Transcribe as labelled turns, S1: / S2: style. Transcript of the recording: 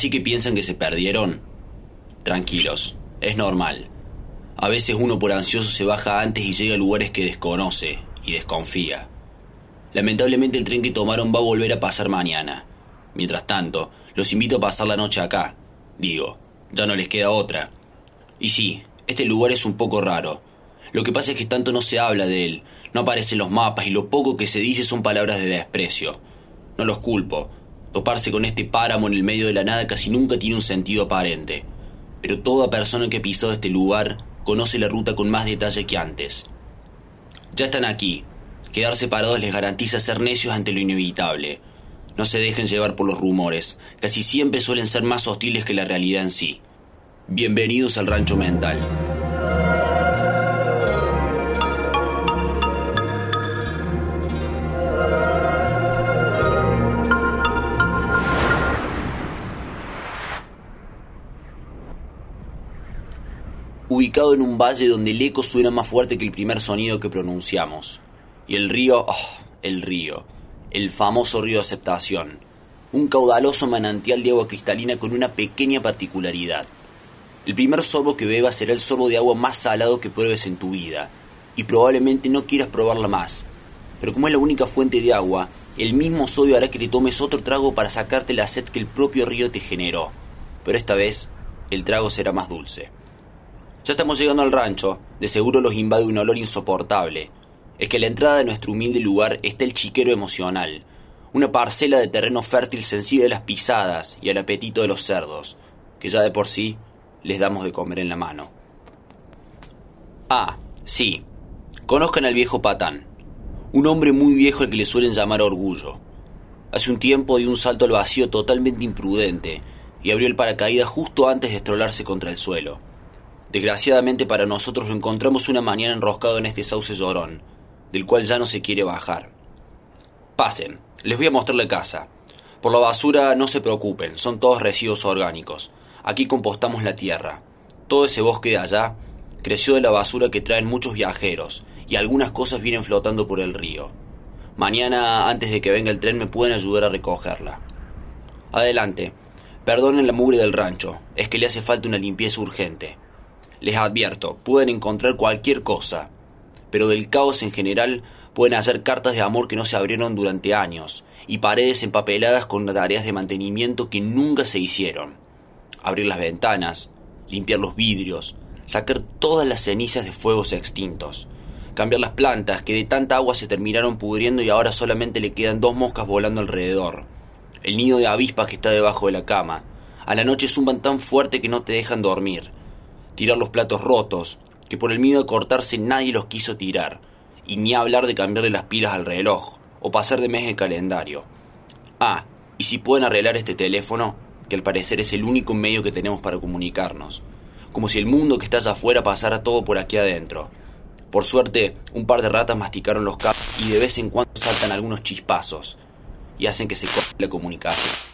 S1: Así que piensan que se perdieron. Tranquilos, es normal. A veces uno por ansioso se baja antes y llega a lugares que desconoce y desconfía. Lamentablemente el tren que tomaron va a volver a pasar mañana. Mientras tanto, los invito a pasar la noche acá. Digo, ya no les queda otra. Y sí, este lugar es un poco raro. Lo que pasa es que tanto no se habla de él, no aparecen los mapas y lo poco que se dice son palabras de desprecio. No los culpo. Toparse con este páramo en el medio de la nada casi nunca tiene un sentido aparente. Pero toda persona que ha pisado este lugar conoce la ruta con más detalle que antes. Ya están aquí. Quedar separados les garantiza ser necios ante lo inevitable. No se dejen llevar por los rumores. Casi siempre suelen ser más hostiles que la realidad en sí. Bienvenidos al rancho mental. Ubicado en un valle donde el eco suena más fuerte que el primer sonido que pronunciamos. Y el río, oh, el río, el famoso río de aceptación, un caudaloso manantial de agua cristalina con una pequeña particularidad. El primer sorbo que bebas será el sorbo de agua más salado que pruebes en tu vida, y probablemente no quieras probarla más. Pero como es la única fuente de agua, el mismo sodio hará que te tomes otro trago para sacarte la sed que el propio río te generó. Pero esta vez, el trago será más dulce. Ya estamos llegando al rancho, de seguro los invade un olor insoportable. Es que a la entrada de nuestro humilde lugar está el chiquero emocional, una parcela de terreno fértil sensible a las pisadas y al apetito de los cerdos, que ya de por sí les damos de comer en la mano. Ah, sí, conozcan al viejo Patán, un hombre muy viejo al que le suelen llamar orgullo. Hace un tiempo dio un salto al vacío totalmente imprudente y abrió el paracaídas justo antes de estrolarse contra el suelo. Desgraciadamente para nosotros lo encontramos una mañana enroscado en este sauce llorón, del cual ya no se quiere bajar. Pasen, les voy a mostrar la casa. Por la basura no se preocupen, son todos residuos orgánicos. Aquí compostamos la tierra. Todo ese bosque de allá creció de la basura que traen muchos viajeros, y algunas cosas vienen flotando por el río. Mañana, antes de que venga el tren, me pueden ayudar a recogerla. Adelante. Perdonen la mugre del rancho, es que le hace falta una limpieza urgente. Les advierto, pueden encontrar cualquier cosa, pero del caos en general pueden hacer cartas de amor que no se abrieron durante años y paredes empapeladas con tareas de mantenimiento que nunca se hicieron. Abrir las ventanas, limpiar los vidrios, sacar todas las cenizas de fuegos extintos, cambiar las plantas que de tanta agua se terminaron pudriendo y ahora solamente le quedan dos moscas volando alrededor, el nido de avispas que está debajo de la cama. A la noche zumban tan fuerte que no te dejan dormir tirar los platos rotos, que por el miedo de cortarse nadie los quiso tirar, y ni hablar de cambiarle las pilas al reloj, o pasar de mes el calendario. Ah, y si pueden arreglar este teléfono, que al parecer es el único medio que tenemos para comunicarnos, como si el mundo que está allá afuera pasara todo por aquí adentro. Por suerte, un par de ratas masticaron los cables y de vez en cuando saltan algunos chispazos y hacen que se corte la comunicación.